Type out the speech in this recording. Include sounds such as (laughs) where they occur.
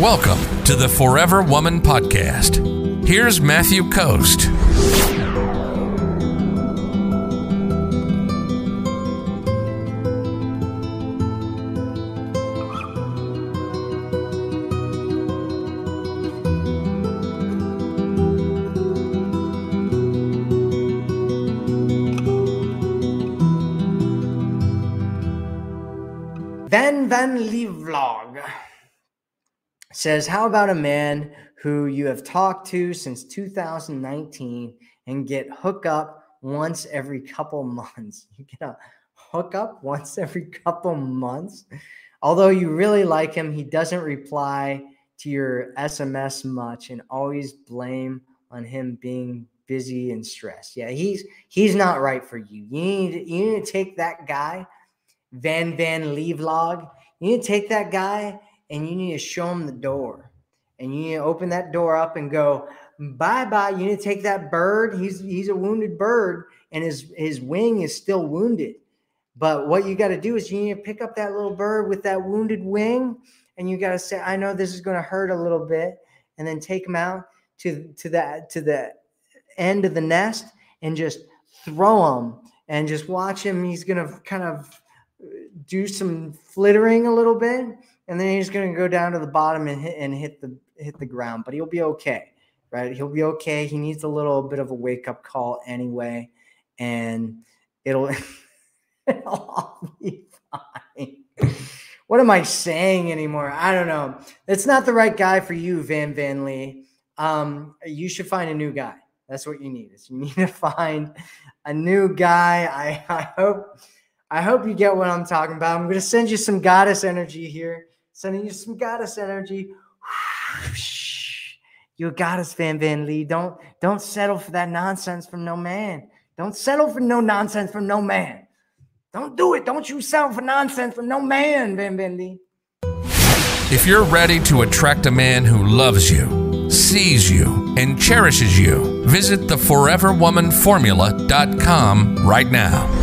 Welcome to the Forever Woman Podcast. Here's Matthew Coast. Van Van Lee Vlog says, How about a man who you have talked to since 2019 and get hook up once every couple months? (laughs) You get a hook up once every couple months. Although you really like him, he doesn't reply to your SMS much and always blame on him being busy and stressed. Yeah, he's he's not right for you. You need you need to take that guy Van Van vlog. You need to take that guy and you need to show him the door. And you need to open that door up and go, bye bye. You need to take that bird. He's he's a wounded bird, and his his wing is still wounded. But what you got to do is you need to pick up that little bird with that wounded wing, and you got to say, I know this is going to hurt a little bit, and then take him out to to that to the end of the nest and just throw him and just watch him. He's going to kind of uh, do some flittering a little bit, and then he's going to go down to the bottom and hit and hit the hit the ground. But he'll be okay, right? He'll be okay. He needs a little bit of a wake up call anyway, and it'll (laughs) it'll be fine. What am I saying anymore? I don't know. It's not the right guy for you, Van Van Lee. Um, you should find a new guy. That's what you need. Is you (laughs) need to find a new guy. I, I hope I hope you get what I'm talking about. I'm gonna send you some goddess energy here. Sending you some goddess energy. You a goddess, Van Van Lee. Don't don't settle for that nonsense from no man. Don't settle for no nonsense from no man. Don't do it. Don't you settle for nonsense from no man, Van Van Lee. If you're ready to attract a man who loves you, sees you, and cherishes you, visit theforeverwomanformula.com right now.